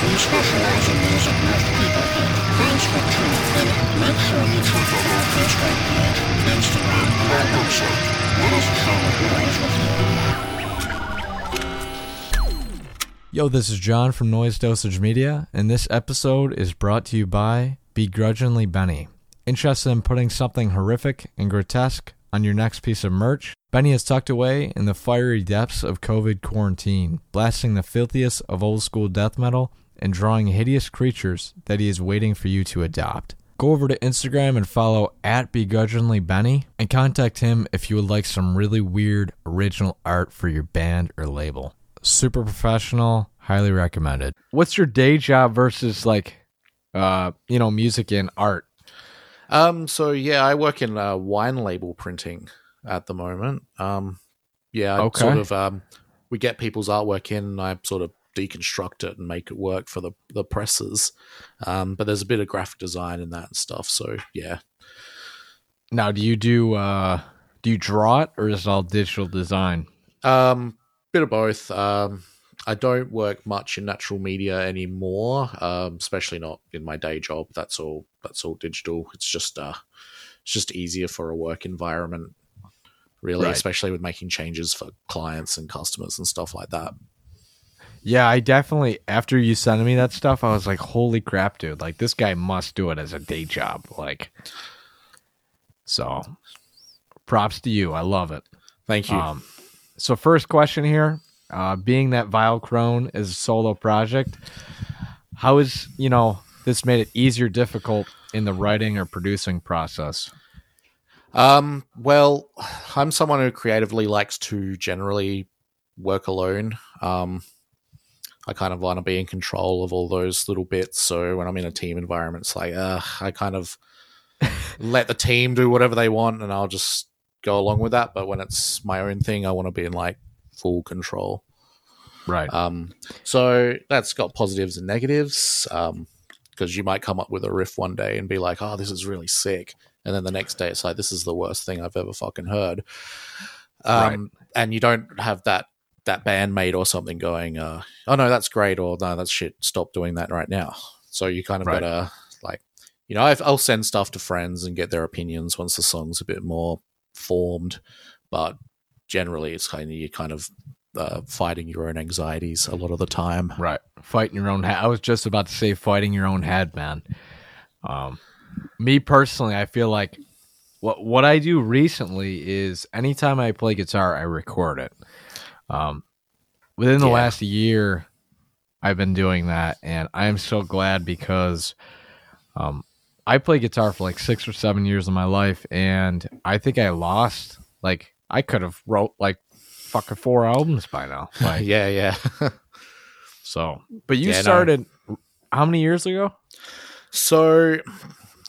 Specialize in music most people. Thanks for tuning in. Make sure you check out our Facebook page, Instagram, and our website. Let us with you. Yo, this is John from Noise Dosage Media, and this episode is brought to you by Begrudgingly Benny. Interested in putting something horrific and grotesque on your next piece of merch? Benny is tucked away in the fiery depths of COVID quarantine, blasting the filthiest of old school death metal and drawing hideous creatures that he is waiting for you to adopt. Go over to Instagram and follow at Begrudgingly Benny and contact him if you would like some really weird original art for your band or label. Super professional, highly recommended. What's your day job versus like uh, you know, music and art? Um, so yeah, I work in uh, wine label printing at the moment. Um, yeah, I Okay. sort of um, we get people's artwork in, and I sort of deconstruct it and make it work for the the presses. Um, but there's a bit of graphic design in that and stuff. So yeah, Now, do you do uh do you draw it or is it all digital design? um, bit of both. Um, I don't work much in natural media anymore, um, especially not in my day job. That's all. That's all digital. It's just uh, it's just easier for a work environment, really, Right. especially with making changes for clients and customers and stuff like that. Yeah, I definitely after you sent me that stuff, I was like, "Holy crap, dude! Like this guy must do it as a day job." Like, so props to you. I love it. Thank you. Um, so first question here, uh, being that Vile Crone is a solo project, how is you know this made it easier, difficult in the writing or producing process? Um, well, I'm someone who creatively likes to generally work alone. Um, I kind of want to be in control of all those little bits. So when I'm in a team environment, it's like, uh, I kind of let the team do whatever they want and I'll just go along with that. But when it's my own thing, I want to be in like full control. Right. Um, so that's got positives and negatives. Um, because you might come up with a riff one day and be like, "Oh, this is really sick," and then the next day it's like, "This is the worst thing I've ever fucking heard." Um, and you don't have that that bandmate or something going, uh, "Oh no, that's great," or "No, that's shit. Stop doing that right now." So you kind of Right. gotta like, you know, I've, I'll send stuff to friends and get their opinions once the song's a bit more formed, but generally it's kind of you're kind of uh, fighting your own anxieties a lot of the time. Right. Fighting your own head. I was just about to say fighting your own head, man. Um, me personally, I feel like what what I do recently is anytime I play guitar, I record it. Um, within the Yeah. last year, I've been doing that, and I am so glad because um, I play guitar for like six or seven years of my life, and I think I lost like I could have wrote like fucking four albums by now. Like, yeah, yeah. so, but you Yeah, no. started how many years ago? So,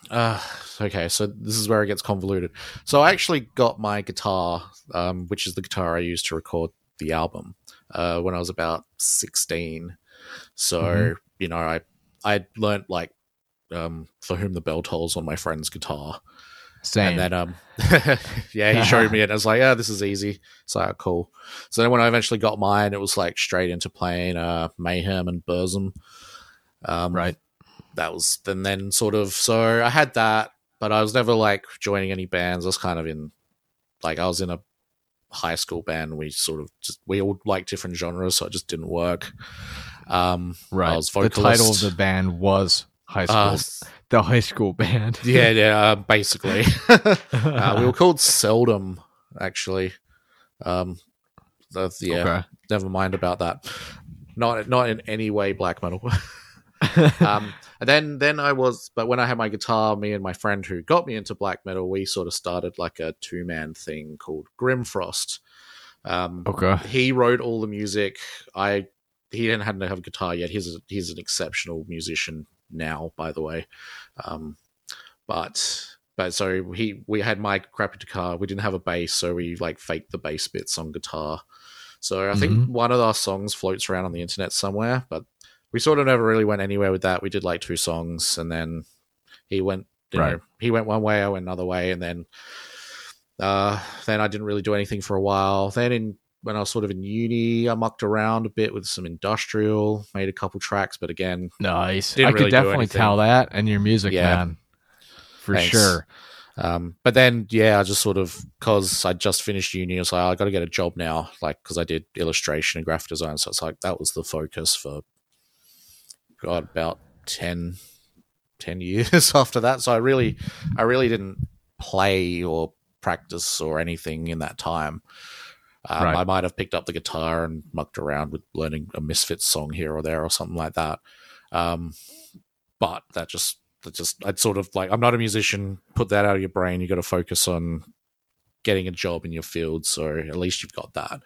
uh, okay, so this is where it gets convoluted. So I actually got my guitar, um, which is the guitar I used to record the album, uh, when I was about sixteen. So Mhm. you know, I I learned like um, for whom the bell tolls on my friend's guitar, Same. and then um, yeah, he showed me it. and I was like, yeah, this is easy. It's like cool. So then when I eventually got mine, it was like straight into playing uh, Mayhem and Burzum. Um, right. that was and then sort of so I had that, but I was never like joining any bands. I was kind of in like I was in a high school band. We sort of just we all like different genres, so it just didn't work. Um, Right. I was vocalist. the title of the band was High School. uh, the High School Band. yeah, yeah, uh, basically. uh, we were called Seldom, actually. Um, yeah, Okay. never mind about that. Not not in any way black metal. um, and then then I was, but when I had my guitar, me and my friend who got me into black metal, we sort of started like a two man thing called Grimfrost. Um, okay. he wrote all the music. I he didn't hadn't have a guitar yet. He's a, he's an exceptional musician now, by the way. Um, but but so he we had my crappy guitar. We didn't have a bass, so we like faked the bass bits on guitar. So I think Mhm. one of our songs floats around on the internet somewhere, but we sort of never really went anywhere with that. We did like two songs, and then he went, you Right. know, he went one way, I went another way, and then uh, then I didn't really do anything for a while. Then in when I was sort of in uni, I mucked around a bit with some industrial, made a couple tracks, but again, Nice. I really could definitely tell that and your music, Yeah. man. For Thanks. sure. Um, but then, yeah, I just sort of because I just finished uni, I was like, I got to get a job now, like because I did illustration and graphic design. So it's like that was the focus for God about 10, 10 years after that. So I really, I really didn't play or practice or anything in that time. Um, Right. I might have picked up the guitar and mucked around with learning a Misfits song here or there or something like that. Um, but that just that just I'd sort of like I'm not a musician. Put that out of your brain. You got to focus on getting a job in your field. So at least you've got that.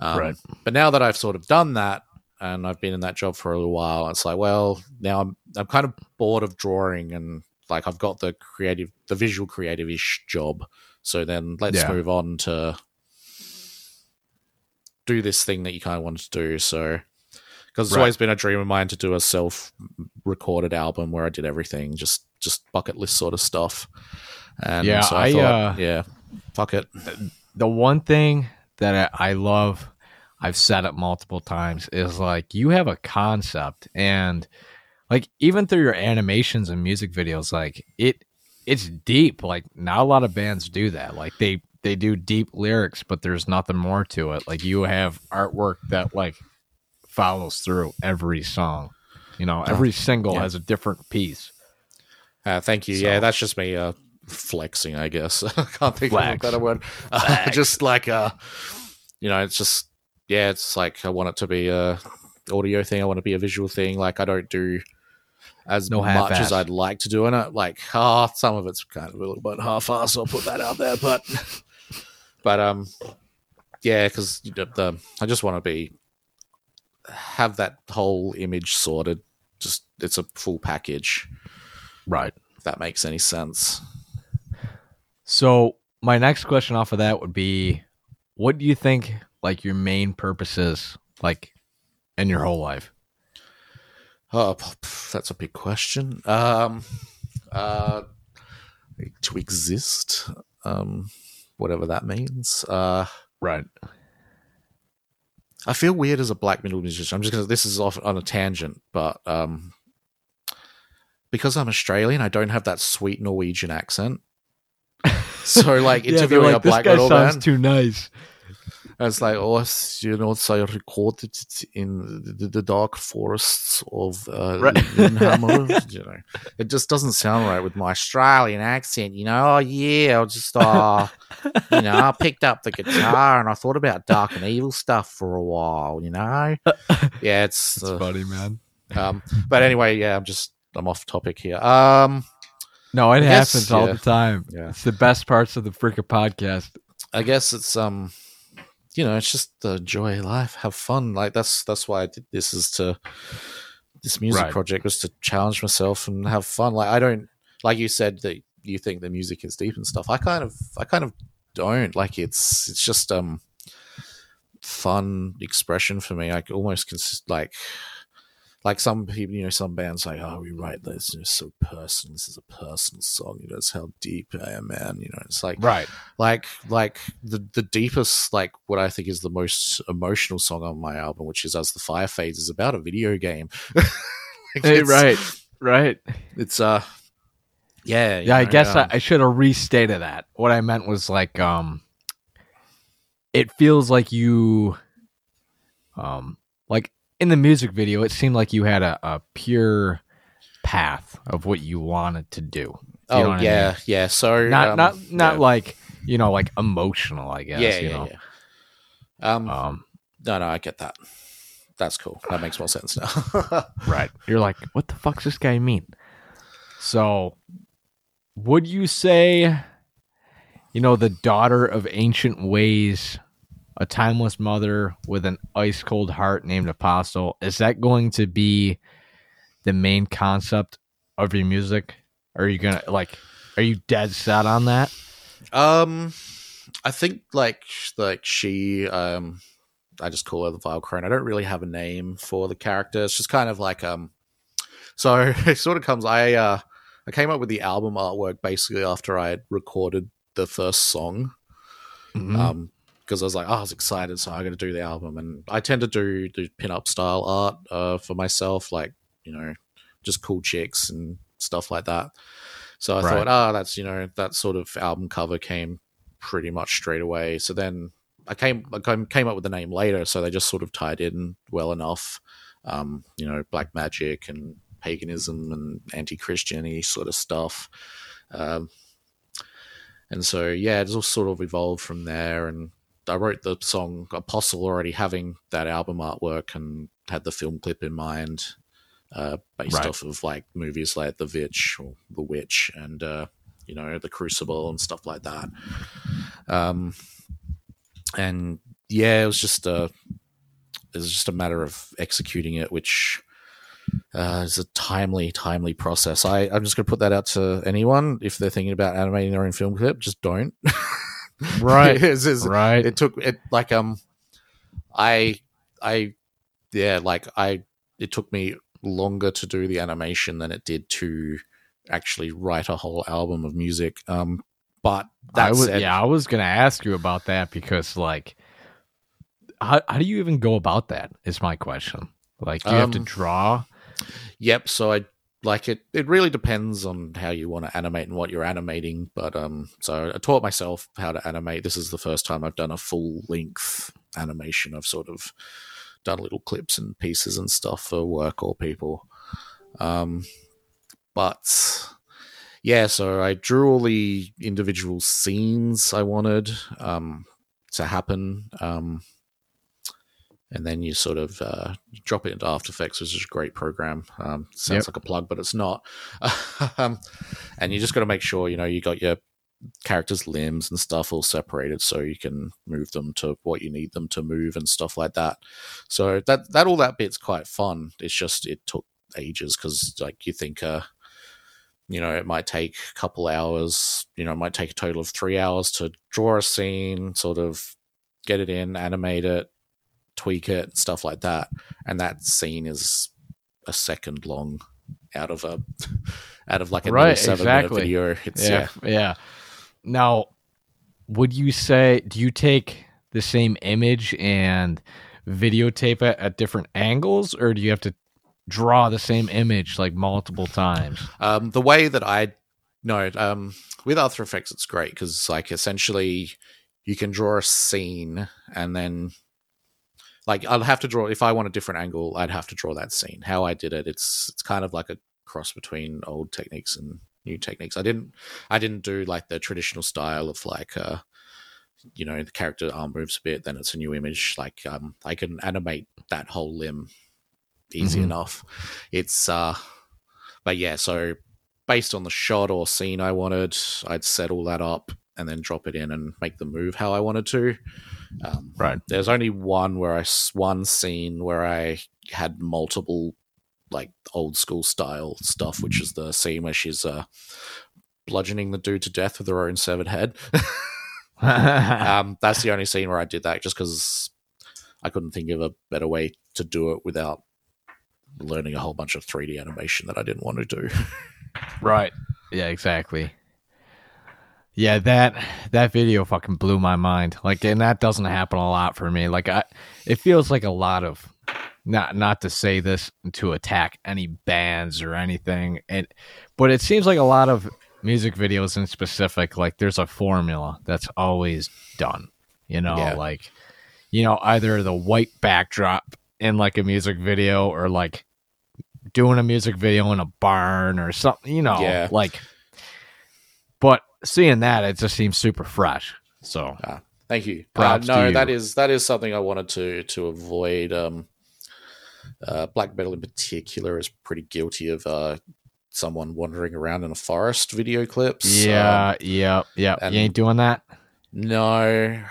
Um, Right. But now that I've sort of done that and I've been in that job for a little while, it's like, well, now I'm I'm kind of bored of drawing and like I've got the creative, the visual creative ish job. So then let's Yeah. move on to do this thing that you kind of want to do. So because it's Right. always been a dream of mine to do a self recorded album where I did everything, just just bucket list sort of stuff. And Yeah, so I, I, thought, uh, yeah, fuck it. the one thing that I I love, I've said it multiple times, is like you have a concept and like even through your animations and music videos, like it it's deep. Like not a lot of bands do that. Like they they do deep lyrics, but there's nothing more to it. Like you have artwork that like follows through every song. You know, every single yeah. has a different piece. Uh, thank you. So- Yeah, that's just me uh, flexing, I guess. I can't think of a better word. Uh, just like, uh, you know, it's just, yeah, it's like I want it to be a audio thing. I want it to be a visual thing. Like I don't do as No much half-ass. as I'd like to do in it. Like, ah, some of it's kind of a little bit half-assed. I'll put that out there, but, but um, yeah, because the I just want to be have that whole image sorted. Just it's a full package Right. if that makes any sense. So my next question off of that would be, what do you think like your main purposes like in your whole life? Oh, that's a big question. Um, uh, to exist, um, whatever that means. Uh, Right. I feel weird as a black metal musician. I'm just gonna. This is off on a tangent, but um, because I'm Australian, I don't have that sweet Norwegian accent. So, like interviewing a black metal band, too nice. It's like, oh, you know, so I recorded it in the, the dark forests of uh, Right. You know, it just doesn't sound right with my Australian accent. You know, oh yeah, I just, uh, you know, I picked up the guitar and I thought about dark and evil stuff for a while. You know, yeah, it's, uh, funny, man. um, but anyway, yeah, I'm just, I'm off topic here. Um, No, it I guess, happens all yeah. the time. Yeah. It's the best parts of the freaking podcast. I guess it's um you know, it's just the joy of life, have fun. Like that's that's why I did this is to this music Right. project was to challenge myself and have fun. Like I don't like you said that you think the music is deep and stuff. I kind of I kind of don't. Like it's it's just um fun expression for me. I almost cons- like like some people, you know, some bands like, oh, we write this, and it's so personal. This is a personal song. You know, it's how deep I am, man. You know, it's like Right. like like the the deepest like what I think is the most emotional song on my album, which is As the Fire Fades, is about a video game. Like, it's- right. Right. It's uh yeah Yeah, I guess um, I, I should have restated that. What I meant was like, um, it feels like you, um, like in the music video, it seemed like you had a, a pure path of what you wanted to do. You oh what I yeah mean? yeah so not um, not not yeah. like you know like emotional. I guess. yeah you yeah, know? yeah. um Um, no no I get that that's cool that makes more sense now right. You're like, what the fuck's this guy mean? So, would you say, you know, the daughter of ancient ways, a timeless mother with an ice cold heart named Apostle, is that going to be the main concept of your music? Are you gonna like? Are you dead set on that? Um, I think like like she um, I just call her the Vile Crone. I don't really have a name for the character. It's just kind of like um, so it sort of comes. I uh, I came up with the album artwork basically after I had recorded the first song. Mhm. Um, because I was like, oh, I was excited, so I'm going to do the album. And I tend to do do pinup style art uh, for myself, like you know, just cool chicks and stuff like that. So I Right. thought, ah, that's you know, that sort of album cover came pretty much straight away. So then I came I came came up with the name later, so they just sort of tied in well enough. Um, you know, black magic and paganism and anti-Christian sort of stuff. Um, and so yeah, it's all sort of evolved from there. And I wrote the song Apostle already having that album artwork and had the film clip in mind, uh, based Right. off of like movies like The Witch or The Witch and uh, you know The Crucible and stuff like that. Um, and yeah, it was just a it was just a matter of executing it, which uh, is a timely, timely process. I, I'm just going to put that out to anyone if they're thinking about animating their own film clip. Just don't. Right. It's- it's- right. It took it like um, I I yeah like I it took me longer to do the animation than it did to actually write a whole album of music. Um, but that I was, said, yeah, I was gonna ask you about that because like, how how do you even go about that? Is my question. Like, do you have to Um, draw? Yep. So I like it. It really depends on how you want to animate and what you're animating. But um, so I taught myself how to animate. This is the first time I've done a full length animation. I've sort of done little clips and pieces and stuff for work or people. Um, but yeah, so I drew all the individual scenes I wanted um to happen. Um, and then you sort of uh, drop it into After Effects, which is a great program. Um, sounds Yep. like a plug, but it's not. um, and you just got to make sure you know you got your characters' limbs and stuff all separated, so you can move them to what you need them to move and stuff like that. So that that all that bit's quite fun. It's just it took ages because like you think uh you know it might take a couple hours you know it might take a total of three hours to draw a scene sort of get it in animate it tweak it and stuff like that and that scene is a second long out of a out of like a Right, seven minute video it's yeah, yeah. Now, would you say do you take the same image and videotape it at different angles, or do you have to draw the same image like multiple times? Um, the way that I no, um, with After Effects, it's great because like essentially you can draw a scene and then like I'll have to draw if I want a different angle, I'd have to draw that scene. How I did it, it's it's kind of like a cross between old techniques and new techniques. I didn't I didn't do like the traditional style of like uh you know the character arm moves a bit, then it's a new image. Like um, I can animate that whole limb easy Mhm. enough. It's uh, but yeah. So based on the shot or scene I wanted, I'd set all that up and then drop it in and make the move how I wanted to. Um, Right. There's only one where I one scene where I had multiple like old school style stuff, which is the scene where she's uh bludgeoning the dude to death with her own severed head. um, that's the only scene where I did that, just because I couldn't think of a better way to do it without learning a whole bunch of 3D animation that I didn't want to do. Right. Yeah, exactly. Yeah, that that video fucking blew my mind. Like and that doesn't happen a lot for me. Like I it feels like a lot of not not to say this to attack any bands or anything. And but it seems like a lot of music videos in specific like there's a formula that's always done. You know, Yeah. like you know, either the white backdrop in like a music video or like doing a music video in a barn or something, you know, Yeah. like but seeing that it just seems super fresh. So Thank you. Uh, no, you. that is that is something I wanted to to avoid. Um, uh, black metal in particular is pretty guilty of uh, someone wandering around in a forest video clips. yeah, Um, yeah, yeah. and- you ain't doing that? no,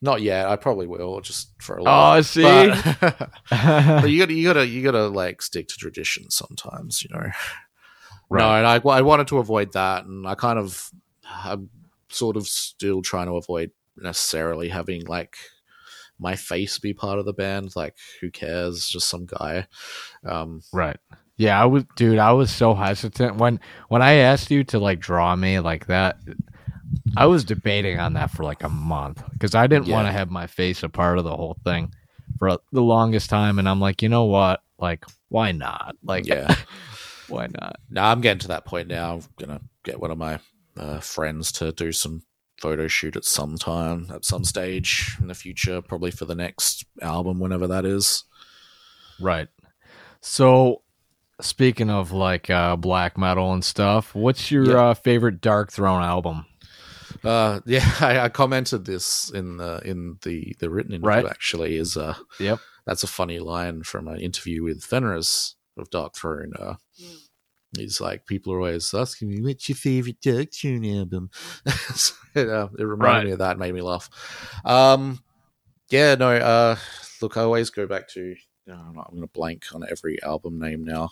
not yet. I probably will just for a Oh, laugh. see? But- but you gotta you gotta you gotta like stick to tradition sometimes you know no and I, I wanted to avoid that and i kind of i'm sort of still trying to avoid necessarily having like my face be part of the band like who cares just some guy um Right. Yeah, I was dude, I was so hesitant when when I asked you to like draw me like that. I was debating on that for like a month because I didn't want to have my face a part of the whole thing for the longest time, and I'm like, you know what? Like, why not? Like, Yeah. why not? No, I'm getting to that point now. I'm gonna get one of my uh, friends to do some photo shoot at some time, at some stage in the future, probably for the next album, whenever that is. Right. So, speaking of like uh, black metal and stuff, what's your Yeah. uh, favorite Darkthrone album? Uh, yeah, I, I commented this in the in the the written interview. Right. Actually, is uh, Yep. that's a funny line from an interview with Fenriz of Darkthrone. Uh, he's like, people are always asking me, "What's your favorite Darkthrone album?" so, it, uh, it reminded Right. me of that, made me laugh. Um, yeah, no. Uh, look, I always go back to. No, I'm going to blank on every album name now.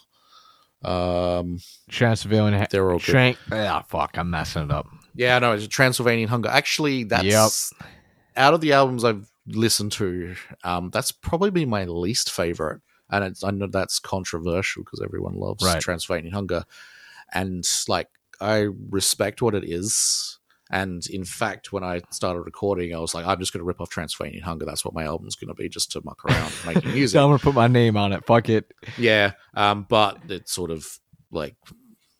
Um, Transylvanian. they're all good. Shank. Ah, fuck. I'm messing it up. Yeah, no, it's Transylvanian Hunger. Actually, that's Yep. out of the albums I've listened to. Um, that's probably been my least favorite, and it's, I know that's controversial because everyone loves Right. Transylvanian Hunger, and like I respect what it is. And in fact, when I started recording, I was like, I'm just going to rip off Transylvanian Hunger. That's what my album's going to be, just to muck around making music. I'm gonna put my name on it. Fuck it. Yeah, um, but it's sort of like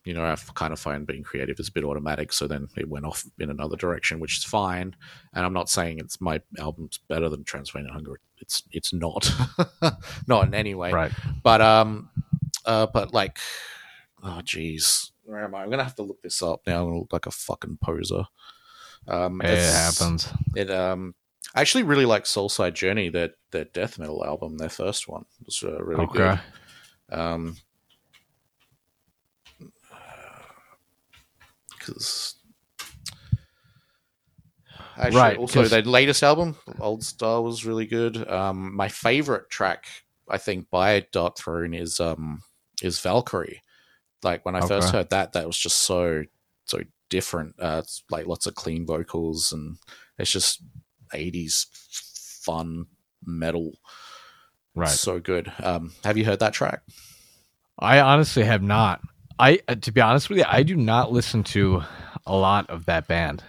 you know I kind of find being creative is a bit automatic. So then it went off in another direction, which is fine. And I'm not saying it's my album's better than Transylvanian Hunger. It's it's not, not in any way. Right. But um, uh, but like, oh geez, where am I? I'm gonna have to look this up now. I'm gonna look like a fucking poser. Um, It happens. It um, I actually really like Soulside Journey, their their death metal album, their first one. It was uh, really good. Um, because actually, Right, also 'cause- their latest album, Old Star, was really good. Um, my favorite track, I think, by Darkthrone is um is Valkyrie. Like when I first heard that, that was just so so different. Uh, it's like lots of clean vocals, and it's just eighties fun metal. Right. so good. Um, have you heard that track? I honestly have not. I uh, to be honest with you, I do not listen to a lot of that band.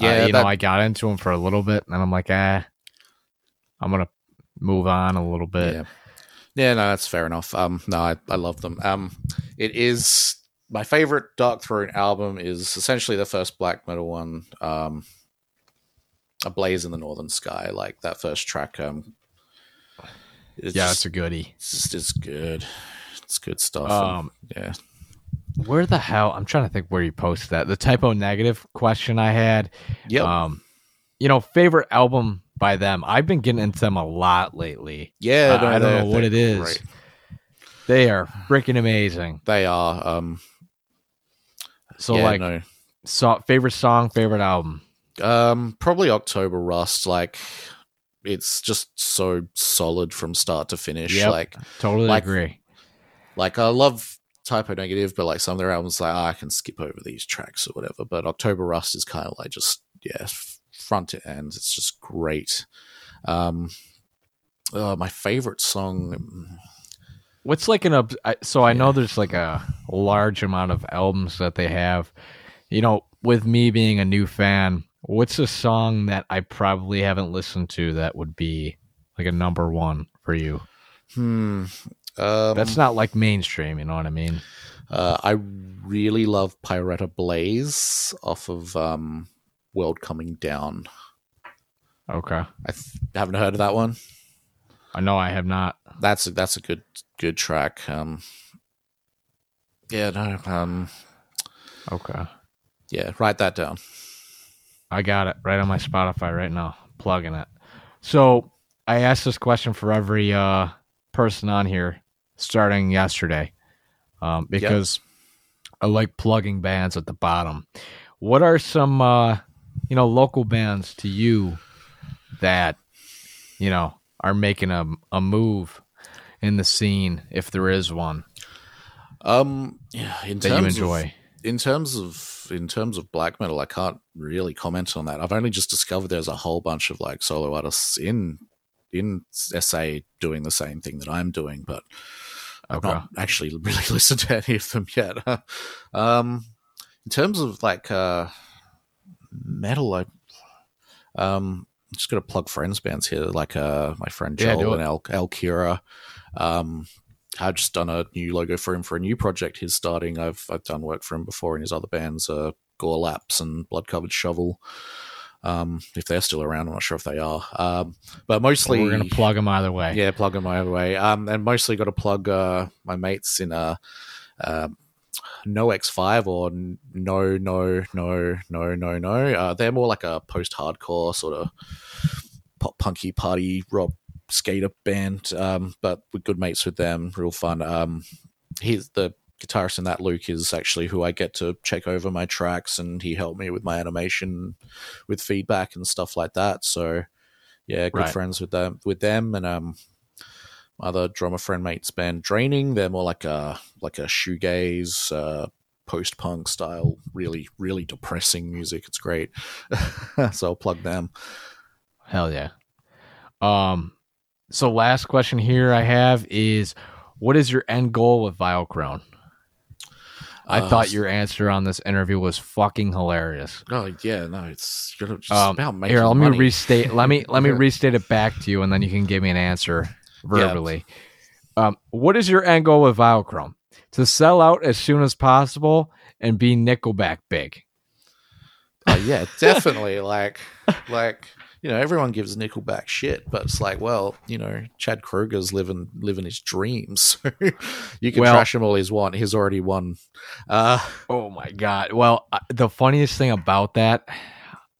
Uh, Yeah, you that- know, I got into them for a little bit, and I'm like, ah, I'm gonna move on a little bit. Yeah. Yeah, no, that's fair enough. Um, no, I, I love them. Um, it is my favorite Darkthrone album is essentially the first black metal one. Um, A Blaze in the Northern Sky, like that first track. Um, it's yeah, it's a goodie. it's just it's good. It's good stuff. Um, and, yeah, Where the hell? I'm trying to think where you posted that. The Type O Negative question I had. yep, Um, you know, favorite album by them. I've been getting into them a lot lately. yeah. I- I don't know what it is. great. They are freaking amazing. They are. Um, So yeah, like, no. so favorite song, favorite album. Um, probably October Rust. Like, it's just so solid from start to finish. Yep. Like, Totally Like- agree. like I love Type O Negative, but like some of their albums, like "Ah, I can skip over these tracks or whatever. But October Rust is kind of like just yeah, front to end. It's just great. Um, uh, my favorite song. What's like an ob- I- so I Yeah. know there's like a large amount of albums that they have. You know, with me being a new fan, what's a song that I probably haven't listened to that would be like a number one for you? Hmm. Um, That's not like mainstream, you know what I mean? Uh, I really love Pyretta Blaze off of um, World Coming Down. Okay. I th- haven't heard of that one. I know I have not. That's a, that's a good good track. Um, yeah, no, um, Okay. yeah, write that down. I got it right on my Spotify right now, plugging it. So I asked this question for every uh, person on here starting yesterday um, because I like plugging bands at the bottom. What are some, uh, you know, local bands to you that, you know, are making a, a move in the scene, if there is one Um, yeah, in that you terms enjoy? Of, in terms of in terms of black metal, I can't really comment on that. I've only just discovered there's a whole bunch of like solo artists in in SA doing the same thing that I'm doing, but I've Okay. not actually really listened to any of them yet. um, in terms of like uh, metal, I um just got to plug friends bands here, like uh my friend Yeah, Joel do and El El Kira. Um, I've just done a new logo for him for a new project he's starting. I've I've done work for him before in his other bands, uh, Gore Laps and Blood Covered Shovel. Um, if they're still around, I'm not sure if they are. Um, but mostly we're gonna plug them either way. yeah, plug them either way. Um, and mostly got to plug uh, my mates in uh, um No X5 or No No No No No No. Uh, they're more like a post-hardcore sort of pop punky party rock skater band. Um, but we're good mates with them. Real fun. Um, he's the guitarist in that. Luke is actually who I get to check over my tracks, and he helped me with my animation, with feedback and stuff like that. So yeah, good Right. friends with them with them and um my other drummer friend mate's band draining they're more like a like a shoegaze uh post punk style really really depressing music it's great so i'll plug them Hell yeah. Um, so last question here I have is, what is your end goal with Vile Crone? I Uh, thought your answer on this interview was fucking hilarious. oh yeah no it's you know, just Um, about making Here, let me restate. Let me let me restate it back to you, and then you can give me an answer verbally. Um, what is your end goal with Vile Crone? To sell out as soon as possible and be Nickelback big. Oh, yeah definitely like like you know everyone gives nickelback shit but it's like well you know chad kroeger's living living his dreams you can Well- trash him all he's won he's already won uh Oh my god! Well, uh, the funniest thing about that,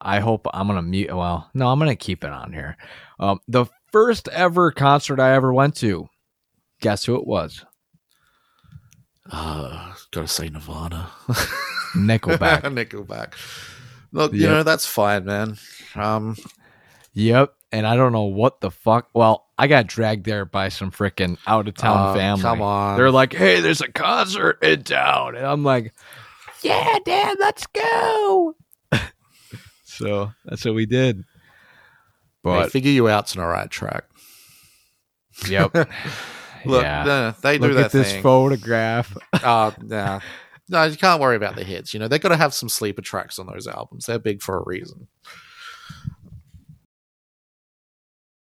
I hope I'm gonna mute. Well, no, I'm gonna keep it on here. Um, the first ever concert I ever went to. Guess who it was? Uh, gotta say Nirvana. Nickelback. Nickelback. Look, you Yep. know that's fine, man. Um, Yep. And I don't know what the fuck. Well, I got dragged there by some freaking out of town uh, family. Come on, They're like, "Hey, there's a concert in town," and I'm like, "Yeah, Dad, let's go." so that's what we did. they But figure you out's an alright track. yep. Look, yeah. no, they do Look that at this thing. photograph. Oh, yeah. no, you can't worry about the hits. You know they've got to have some sleeper tracks on those albums. They're big for a reason.